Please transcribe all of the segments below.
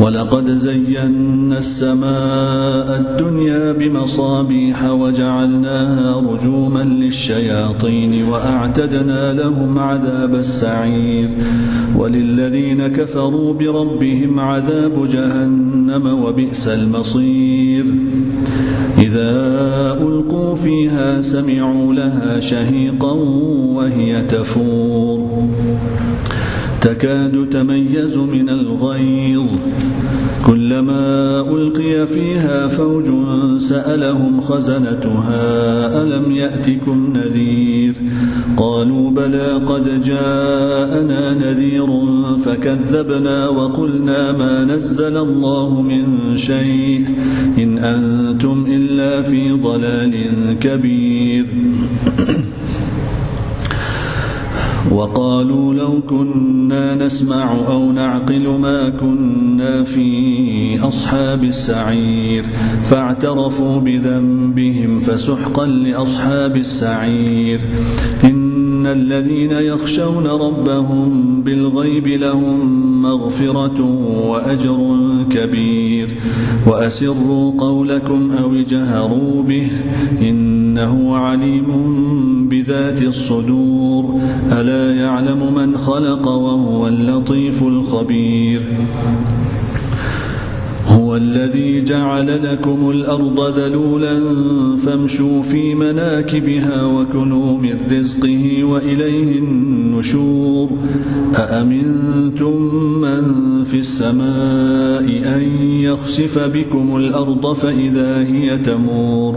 ولقد زينا السماء الدنيا بمصابيح وجعلناها رجوما للشياطين وأعتدنا لهم عذاب السعير وللذين كفروا بربهم عذاب جهنم وبئس المصير إذا ألقوا فيها سمعوا لها شهيقا وهي تفور تكاد تميز من الغيظ. كلما ألقي فيها فوج سألهم خزنتها ألم يأتكم نذير؟ قالوا بلى قد جاءنا نذير فكذبنا وقلنا ما نزل الله من شيء إن أنتم إلا في ضلال كبير. وقالوا لو كنا نسمع أو نعقل ما كنا في أصحاب السعير فاعترفوا بذنبهم فسحقا لأصحاب السعير إن الذين يخشون ربهم بالغيب لهم مغفرة وأجر كبير وأسروا قولكم أو اجهروا به إنه عليم بذات الصدور. ألا يعلم من خلق وهو اللطيف الخبير. هو الذي جعل لكم الأرض ذلولا فامشوا في مناكبها وكنوا من رزقه وإليه النشور. أأمنتم من في السماء أن يخسف بكم الأرض فإذا هي تمور؟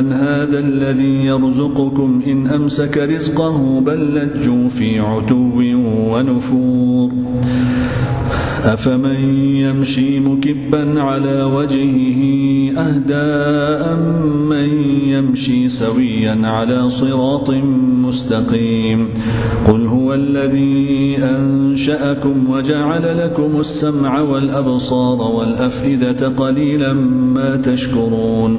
أمن هذا الذي يرزقكم إن أمسك رزقه بل لجوا في عتو ونفور. أفمن يمشي مكبا على وجهه أهدى من يمشي سويا على صراط مستقيم. قل هو الذي أنشأكم وجعل لكم السمع والأبصار والأفئدة قليلا ما تشكرون.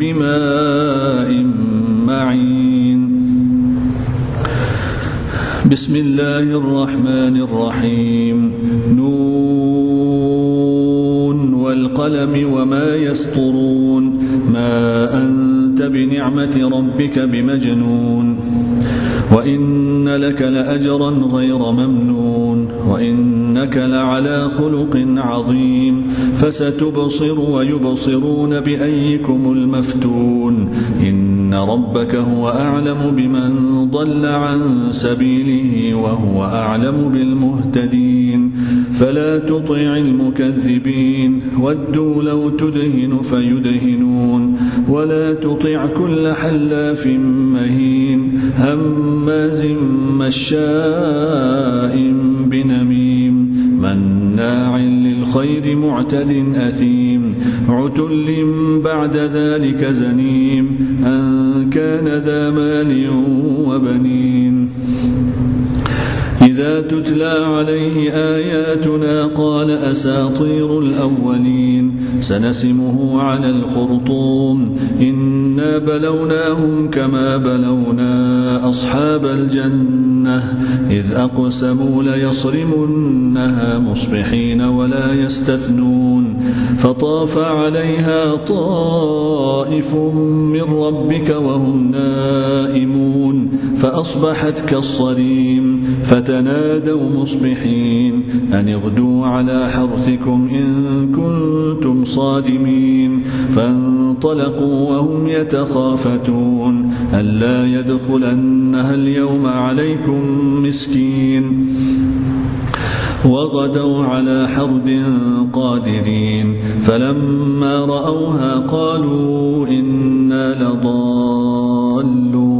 بماء معين. بسم الله الرحمن الرحيم. نون والقلم وما يسطرون. ما أنت بنعمة ربك بمجنون. وإن لك لأجرا غير ممنون. وإنك لعلى خلق عظيم. فستبصر ويبصرون بأيكم المفتون. إن ربك هو أعلم بمن ضل عن سبيله وهو أعلم بالمهتدين. فلا تطع المكذبين. ودوا لو تدهن فيدهنون. ولا تطع كل حلاف مهين. هماز مشاء بنميم. مناع للخير معتد أثيم. عتل بعد ذلك زنيم. أن كان ذا مال وبنين. إذا تتلى عليه آياتنا قال أساطير الأولين سنسمه على الخرطوم. إنا بلوناهم كما بلونا أصحاب الجنة إذ أقسموا ليصرمنها مصبحين ولا يستثنون. فطاف عليها طائف من ربك وهم نائمون. فأصبحت كالصريم فتنادوا مصبحين أن اغدوا على حرثكم إن كنتم صادمين. فانطلقوا وهم يتخافتون ألا يدخلنها اليوم عليكم مسكين. وغدوا على حرد قادرين فلما رأوها قالوا إنا لضالون.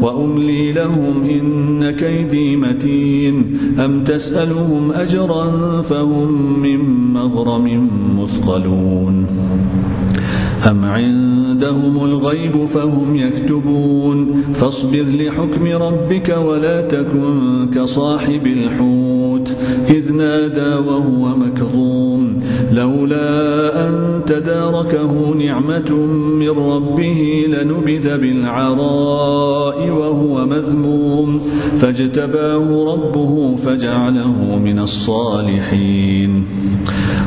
وأملي لهم إن كيدي متين. أم تسألهم أجرا فهم من مغرم مثقلون. أم عندهم الغيب فهم يكتبون. فاصبر لحكم ربك ولا تكن كصاحب الحوت. إذ نادى وهو مكظوم. لولا أن تداركه نعمة من ربه لنبذ بالعراء وهو مذموم فاجتباه ربه فجعله من الصالحين.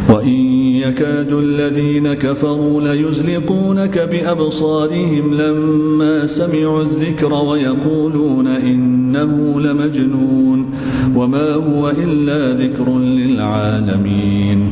وإن يكاد الذين كفروا ليزلقونك بأبصارهم لما سمعوا الذكر ويقولون إنه لمجنون وما هو إلا ذكر للعالمين.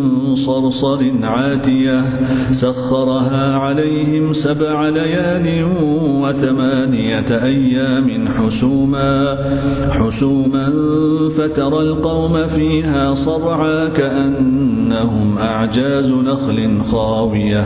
صرصر عاتية سخرها عليهم سبع ليال وثمانية أيام حسوما حسوما فترى القوم فيها صرعا كأنهم أعجاز نخل خاوية.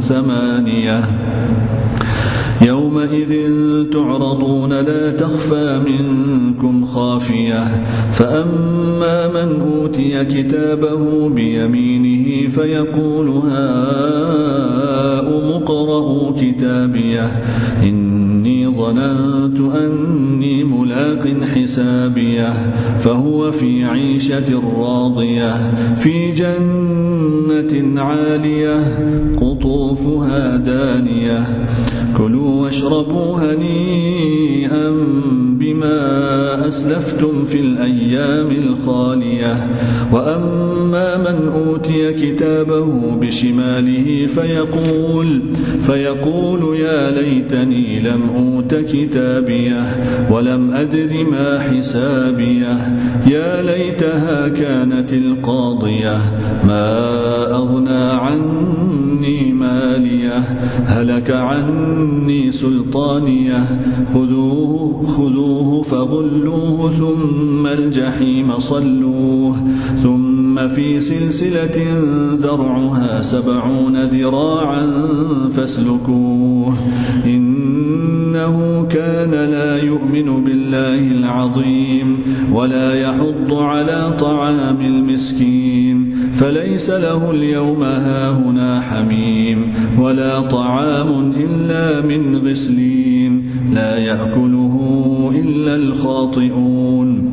ثمانية. يومئذ تعرضون لا تخفى منكم خافية. فأما من أوتي كتابه بيمينه فيقول هاؤم اقرءوا كتابيه. إني ظننت أني ملاق حسابيه فهو في عيشة راضية في جنة عالية قطوفها دانية. كلوا واشربوا هنيئا بما أسلفتم في الأيام الخالية. وأما من أوتي كتابه بشماله فيقول فيقول يا ليتني لم أوت كتابيه ولم أدر ما حسابيه. يا ليتها كانت القاضية ما أغنى عني ماليه هلك عني سلطانية. خذوه خذوه فغلوه ثم الجحيم صلوه. ثم في سلسلة ذرعها سبعون ذراعا فاسلكوه. إنه كان لا يؤمن بالله العظيم ولا يحض على طعام المسكين. فليس له اليوم هاهنا حميم ولا طعام إلا من غسلين لا يأكله إلا الخاطئون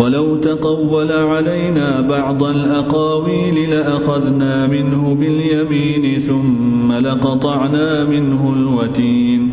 ولو تقول علينا بعض الأقاويل لأخذنا منه باليمين ثم لقطعنا منه الوتين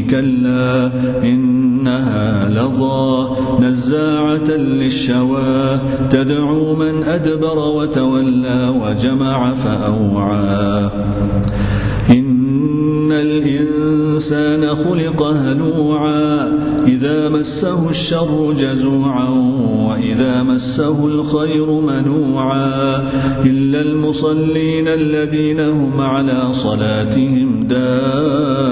كلا إنها لظى نزاعة للشوى تدعو من أدبر وتولى وجمع فأوعى. إن الإنسان خلق هلوعا إذا مسه الشر جزوعا وإذا مسه الخير منوعا. إلا المصلين الذين هم على صلاتهم دائمون.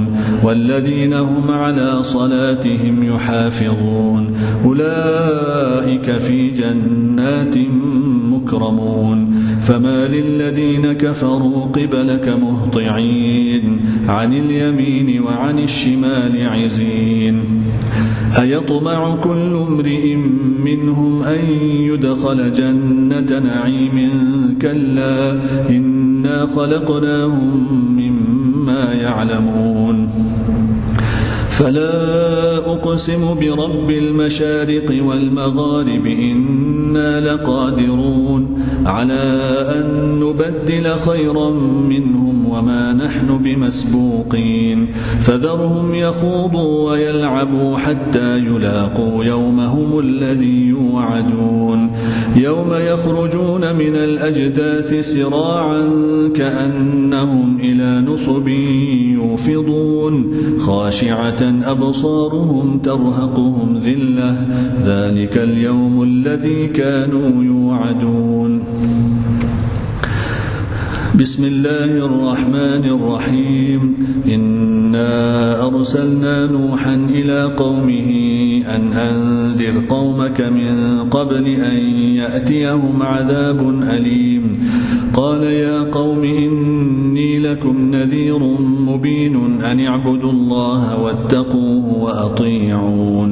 والذين هم على صلاتهم يحافظون. أولئك في جنات مكرمون. فما للذين كفروا قبلك مهطعين. عن اليمين وعن الشمال عزين. أيطمع كل امرئ منهم أن يدخل جنة نعيم كلا. إنا خلقناهم مما يعلمون. فلا أقسم برب المشارق والمغارب إنا لقادرون على أن نبدل خيرا منهم وما نحن بمسبوقين فذرهم يخوضوا ويلعبوا حتى يلاقوا يومهم الذي يوعدون يوم يخرجون من الأجداث سراعا كأنهم إلى نصب يوفضون خاشعة أبصارهم ترهقهم ذلة ذلك اليوم الذي كانوا يوعدون. بسم الله الرحمن الرحيم. إنا أرسلنا نوحا إلى قومه أن أنذر قومك من قبل أن يأتيهم عذاب أليم قال يا قوم إني لكم نذير مبين أن اعبدوا الله واتقوه وأطيعون.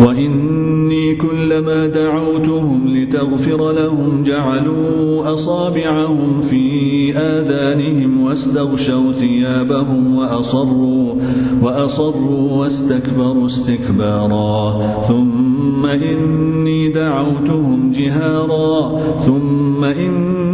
وإني كلما دعوتهم لتغفر لهم جعلوا أصابعهم في آذانهم واستغشوا ثيابهم وأصروا وأصروا واستكبروا استكبارا. ثم إني دعوتهم جهارا. ثم إني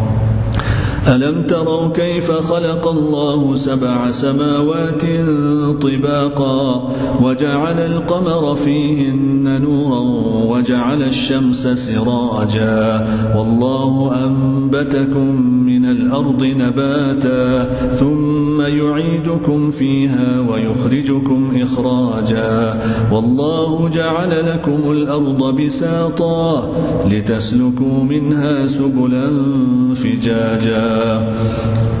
ألم تروا كيف خلق الله سبع سماوات طباقا وجعل القمر فيهن نورا وجعل الشمس سراجا والله أنبتكم من الأرض نباتا ثم يعيدكم فيها ويخرجكم إخراجا والله جعل لكم الأرض بساطا لتسلكوا منها سبلا فجاجا э,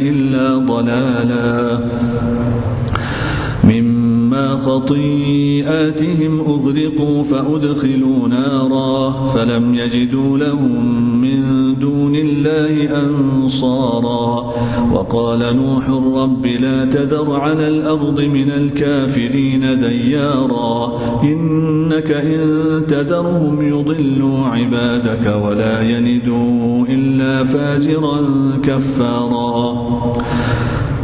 إلا ضلالا. مما خطيئاتهم أغرقوا فأدخلوا نارا فلم يجدوا لهم من دون الله أنصارا. وقال نوح رب لا تذر على الأرض من الكافرين ديارا. إنك إن تذرهم يضلوا عبادك ولا يلدوا إلا فاجرا كفارا.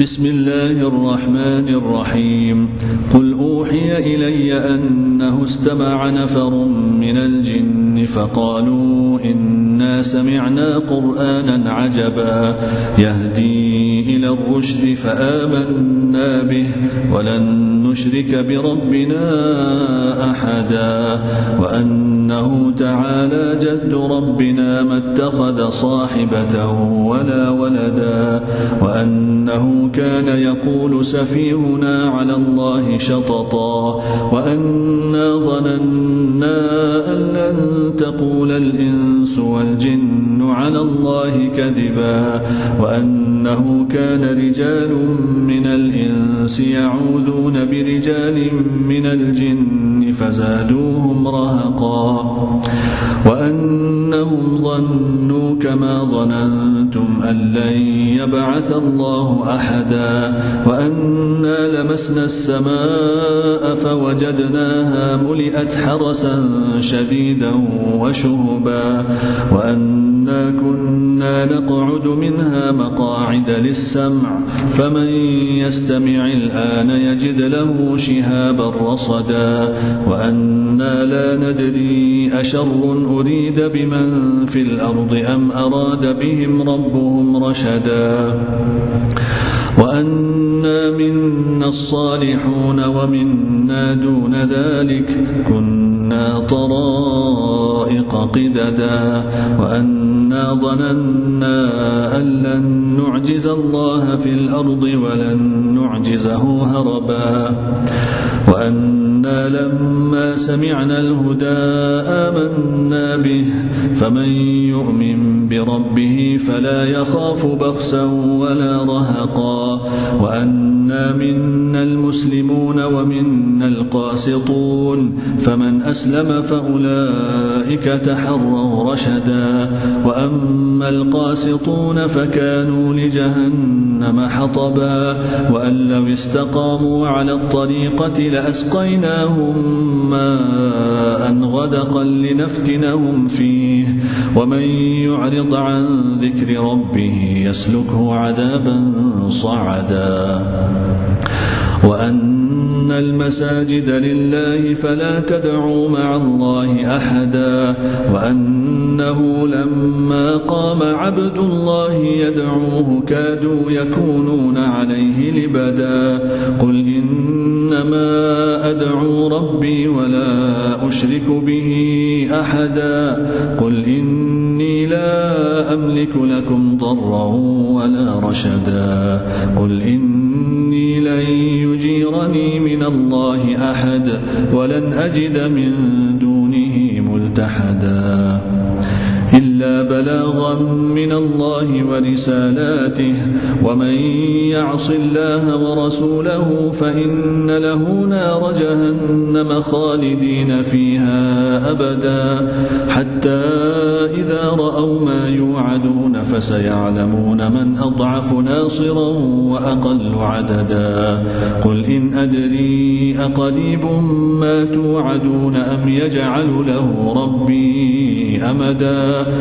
بسم الله الرحمن الرحيم. قل أوحي إلي أنه استمع نفر من الجن فقالوا إنا سمعنا قرآنا عجبا. يهدي إلى الرشد فآمنا به ولن نشرك بربنا أحدا. وأنه تعالى جد ربنا ما اتخذ صاحبة ولا ولدا. وأنه كان يقول سفيهنا على الله شططا. وأنا ظننا أن لن تقول الإنس والجن على الله كذبا. وأنه كان رجال من الإنس يعوذون برجال من الجن فزادوهم رهقا. وأنهم ظنوا كما ظننتم أن لن يبعث الله أحدا وأنا لمسنا السماء فوجدناها ملئت حرسا شديدا وشهبا وأنا كنا نقعد منها مقاعد للسمع فمن يستمع الآن يجد له شهابا رصدا وأنا لا ندري أشر أريد بمن في الأرض أم أراد بهم ربهم رشدا وأنا منا الصالحون ومنا دون ذلك كنا طرائق قددا وأنا ظننا أن لن نعجز الله في الأرض ولن نعجزه هربا وأنا لما سمعنا الهدى آمنا به فمن يؤمن بربه فلا يخاف بخسا ولا رهقا وأنا منا المسلمون ومنا القاسطون فمن أسلم فأولئك تحروا رشدا وأما القاسطون فكانوا لجهنم حطبا وأن لو استقاموا على الطريقة لأسقيناهم ماء غدقا لنفتنهم فيه ومن يعرض عن ذكر ربه يسلكه عذابا صعدا وأن المساجد لله فلا تدعوا مع الله أحدا وأنه لما قام عبد الله يدعوه كادوا يكونون عليه لبدا. قل إنما أدعو ربي ولا أشرك به أحدا. قل إني لا أملك لكم ضرا ولا رشدا. قل إني لن يجيرني من الله أحد ولن أجد من دونه ملتحدا. إلا بلاغا من الله ورسالاته. ومن يعص الله ورسوله فإن له نار جهنم خالدين فيها أبدا. حتى إذا رأوا ما يوعدون فسيعلمون من أضعف ناصرا وأقل عددا. قل إن أدري أقريب ما توعدون أم يجعل له ربي أمدا.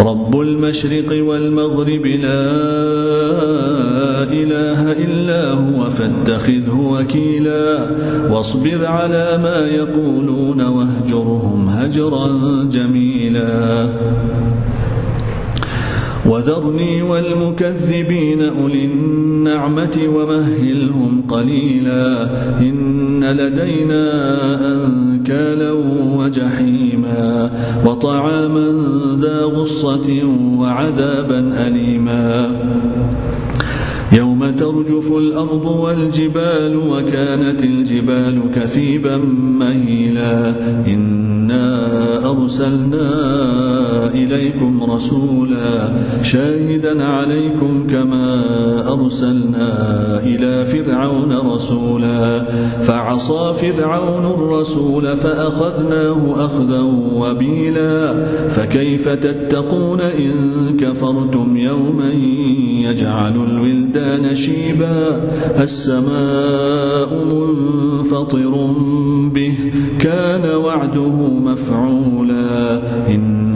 رب المشرق والمغرب لا إله إلا هو فاتخذه وكيلا واصبر على ما يقولون واهجرهم هجرا جميلا وذرني والمكذبين أولي النعمة ومهلهم قليلا إن لدينا أنكالا وجحيما وطعاما ذا غصة وعذابا أليما يوم ترجف الأرض والجبال وكانت الجبال كثيبا مهيلا. إنا أرسلنا إليكم رسولا. شاهدا عليكم كما أرسلنا إلى فرعون رسولا. فعصى فرعون الرسول فأخذناه أخذا وبيلا. فكيف تتقون إن كفرتم يوما يجعل الولدان شيبا السماء منفطر به. كان وعده مفعولا. إن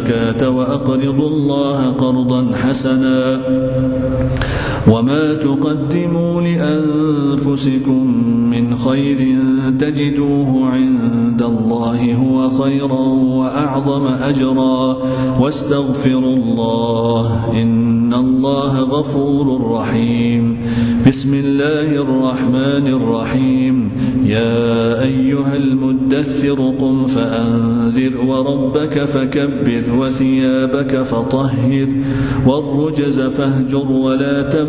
وأقرضوا الله قرضا حسنا. وما تقدموا لأنفسكم من خير تجدوه عند الله هو خيرا وأعظم أجرا واستغفروا الله إن الله غفور رحيم. بسم الله الرحمن الرحيم. يا أيها المدثر قم فأنذر وربك فكبر وثيابك فطهر والرجز فاهجر ولا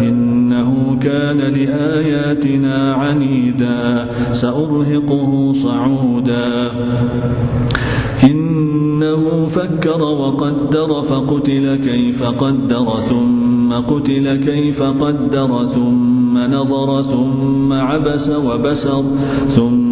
إنه كان لآياتنا عنيدا سأرهقه صعودا. إنه فكر وقدر فقتل كيف قدر ثم قتل كيف قدر ثم نظر ثم عبس وبسر ثم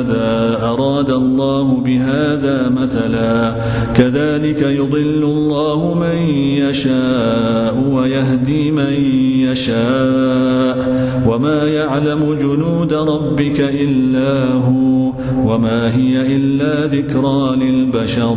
ماذا أراد الله بهذا مثلا. كذلك يضل الله من يشاء ويهدي من يشاء. وما يعلم جنود ربك إلا هو. وما هي إلا ذكرى للبشر.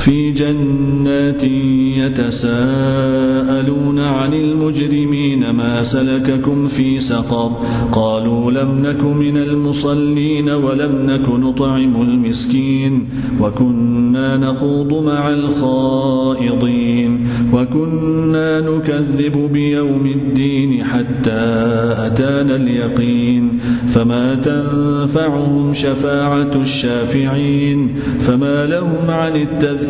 في جنات يتساءلون عن المجرمين ما سلككم في سقر قالوا لم نك من المصلين ولم نك نطعم المسكين وكنا نخوض مع الخائضين وكنا نكذب بيوم الدين حتى أتانا اليقين فما تنفعهم شفاعة الشافعين فما لهم عن التذكرة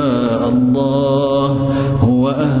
الله هو أهل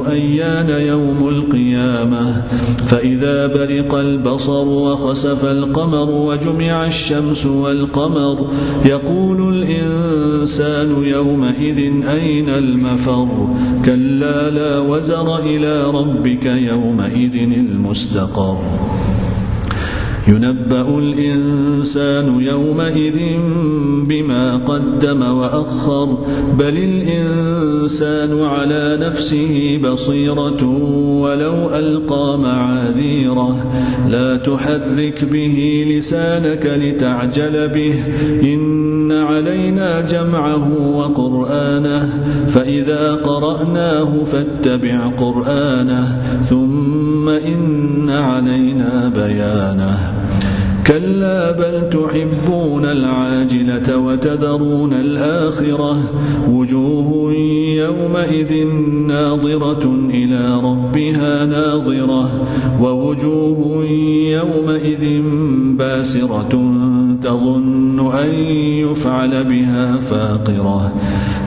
أيان يوم القيامة. فإذا برق البصر وخسف القمر وجمع الشمس والقمر يقول الإنسان يومئذ أين المفر؟ كلا لا وزر إلى ربك يومئذ المستقر. ينبأ الإنسان يومئذ بما قدم وأخر بل الإنسان على نفسه بصيرة ولو ألقى معاذيره. لا تحرك به لسانك لتعجل به. إن علينا جمعه وقرآنه فإذا قرأناه فاتبع قرآنه ثم إن علينا بيانه. كلا بل تحبون العاجلة وتذرون الآخرة وجوه يومئذ ناظرة إلى ربها ناظرة ووجوه يومئذ باسرة تظن أن يفعل بها فاقرة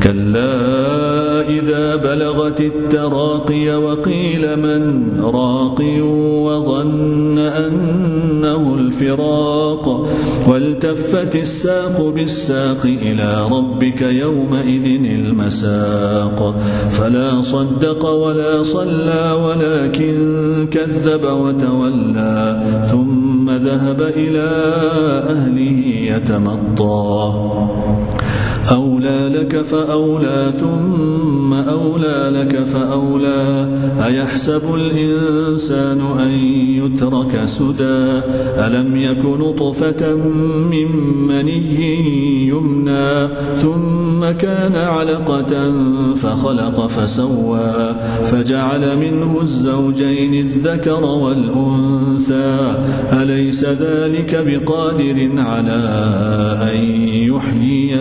كلا إذا بلغت التراقي وقيل من راقي وظن أنه الفراق والتفت الساق بالساق إلى ربك يومئذ المساق فلا صدق ولا صلى ولكن كذب وتولى ثم ذهب إلى أهله يتمطى أولى لك فأولى ثم أولى لك فأولى. أيحسب الإنسان أن يترك سدى؟ ألم يك نطفة من مني يمنى؟ ثم كان علقة فخلق فسوى. فجعل منه الزوجين الذكر والأنثى. أليس ذلك بقادر على أن يحيي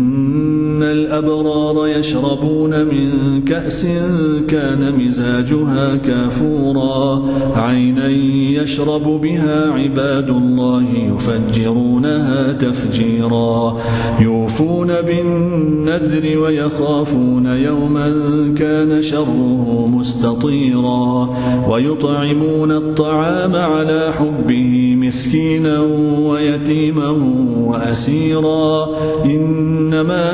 الأبرار يشربون من كأس كان مزاجها كافورا. عينا يشرب بها عباد الله يفجرونها تفجيرا. يوفون بالنذر ويخافون يوما كان شره مستطيرا. ويطعمون الطعام على حبه مسكينا ويتيما وأسيرا. إنما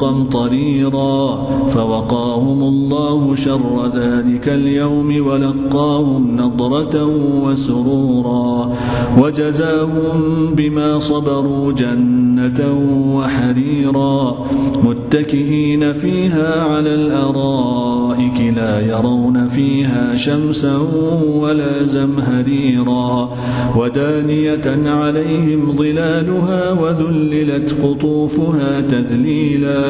قمطريرا فوقاهم الله شر ذلك اليوم ولقاهم نضرة وسرورا وجزاهم بما صبروا جنة وحريرا متكئين فيها على الأرائك لا يرون فيها شمسا ولا زمهريرا ودانية عليهم ظلالها وذللت قطوفها تذليلا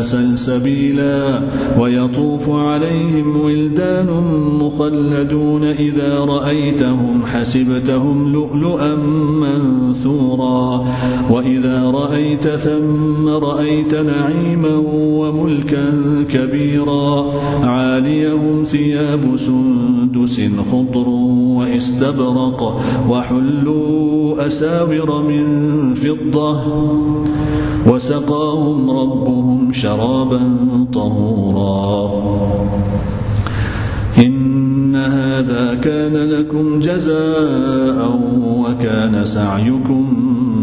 سلسبيلا ويطوف عليهم ولدان مخلدون إذا رأيتهم حسبتهم لؤلؤا منثورا وإذا رأيت ثم رأيت نعيما وملكا كبيرا عاليهم ثياب سندس خضر واستبرق وحلوا أساور من فضة وسقاهم ربهم شرابا طهورا. إن هذا كان لكم جزاء وكان سعيكم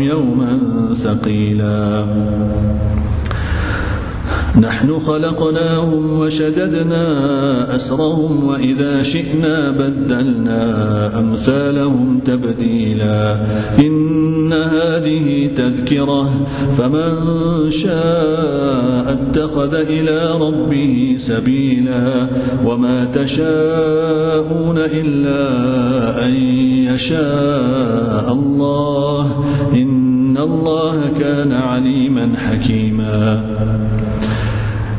يوما ثقيلا. نحن خلقناهم وشددنا أسرهم وإذا شئنا بدلنا أمثالهم تبديلا إن هذه تذكرة فمن شاء اتخذ إلى ربه سبيلا وما تشاءون إلا أن يشاء الله إن الله كان عليما حكيما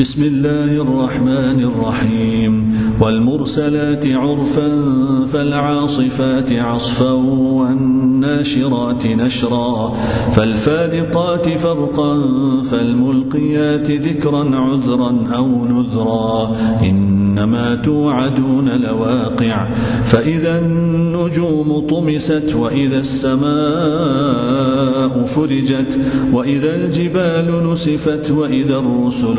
بسم الله الرحمن الرحيم. والمرسلات عرفا فالعاصفات عصفا والناشرات نشرا فالفارقات فرقا فالملقيات ذكرا عذرا أو نذرا إنما توعدون لواقع. فإذا النجوم طمست وإذا السماء فرجت وإذا الجبال نسفت وإذا الرسل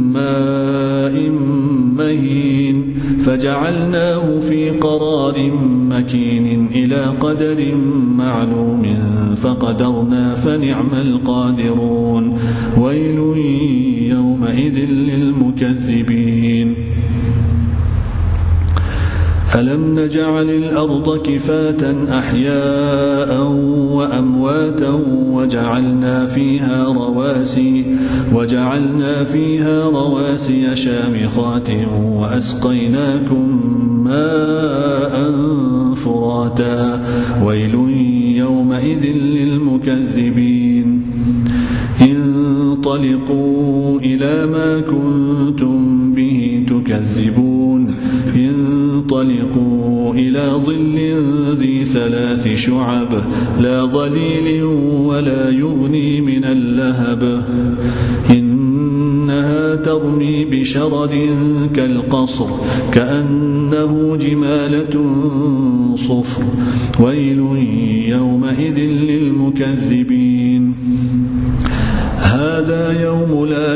مهين فجعلناه في قرار مكين إلى قدر معلوم فقدرنا فنعم القادرون ويل يومئذ للمكذبين ألم نجعل الأرض كفاة أحياء وأمواتا وجعلنا فيها رواسي وجعلنا فيها رواسي شامخات وأسقيناكم ماء فراتا. ويل يومئذ للمكذبين. انطلقوا إلى ما كنتم به تكذبون. انطلقوا إلى ظل ذي ثلاث شعب لا ظليل ولا يغني من اللهب. إنها ترمي بشرد كالقصر كأنه جمالة صفر. ويل يومئذ للمكذبين. هذا يوم لا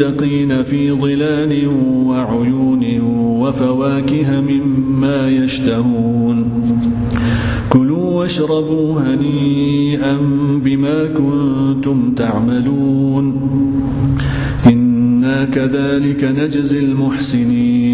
المتقين في ظلال وعيون وفواكه مما يشتهون. كلوا واشربوا هنيئا بما كنتم تعملون. إنا كذلك نجزي المحسنين.